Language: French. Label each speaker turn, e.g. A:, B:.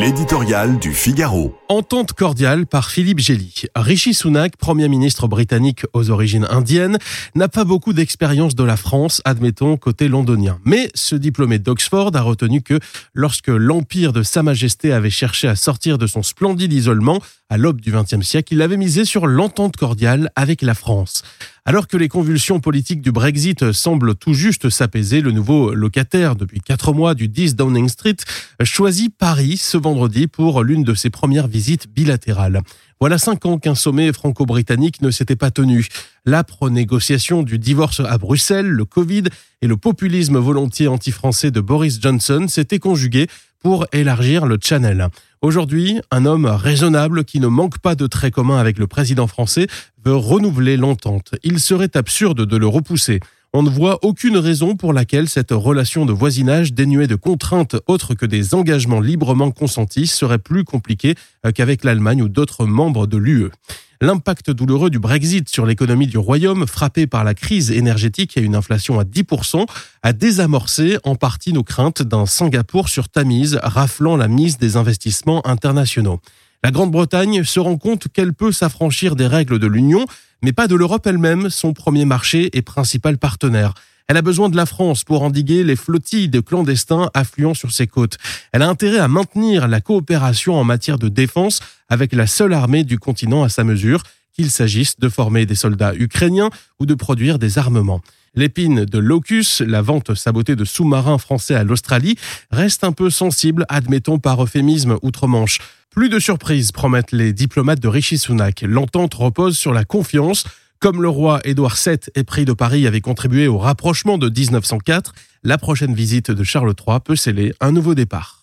A: L'éditorial du Figaro.
B: Entente cordiale par Philippe Gély. Rishi Sunak, Premier ministre britannique aux origines indiennes, n'a pas beaucoup d'expérience de la France, admettons, côté londonien. Mais ce diplômé d'Oxford a retenu que lorsque l'empire de Sa Majesté avait cherché à sortir de son splendide isolement à l'aube du XXe siècle, il avait misé sur l'entente cordiale avec la France. Alors que les convulsions politiques du Brexit semblent tout juste s'apaiser, le nouveau locataire depuis quatre mois du 10 Downing Street choisit Paris ce vendredi pour l'une de ses premières visites bilatérales. Voilà cinq ans qu'un sommet franco-britannique ne s'était pas tenu. L'âpre négociation du divorce à Bruxelles, le Covid et le populisme volontiers anti-français de Boris Johnson s'étaient conjugués pour élargir le channel. Aujourd'hui, un homme raisonnable qui ne manque pas de traits communs avec le président français veut renouveler l'entente. Il serait absurde de le repousser. On ne voit aucune raison pour laquelle cette relation de voisinage dénuée de contraintes autres que des engagements librement consentis serait plus compliquée qu'avec l'Allemagne ou d'autres membres de l'UE. L'impact douloureux du Brexit sur l'économie du Royaume, frappé par la crise énergétique et une inflation à 10%, a désamorcé en partie nos craintes d'un Singapour sur Tamise raflant la mise des investissements internationaux. La Grande-Bretagne se rend compte qu'elle peut s'affranchir des règles de l'Union, mais pas de l'Europe elle-même, son premier marché et principal partenaire. Elle a besoin de la France pour endiguer les flottilles de clandestins affluant sur ses côtes. Elle a intérêt à maintenir la coopération en matière de défense avec la seule armée du continent à sa mesure, qu'il s'agisse de former des soldats ukrainiens ou de produire des armements. L'épine de Locus, la vente sabotée de sous-marins français à l'Australie, reste un peu sensible, admettons par euphémisme outre-Manche. Plus de surprises promettent les diplomates de Rishi Sunak. L'entente repose sur la confiance, comme le roi Édouard VII, épris de Paris, avait contribué au rapprochement de 1904, la prochaine visite de Charles III peut sceller un nouveau départ.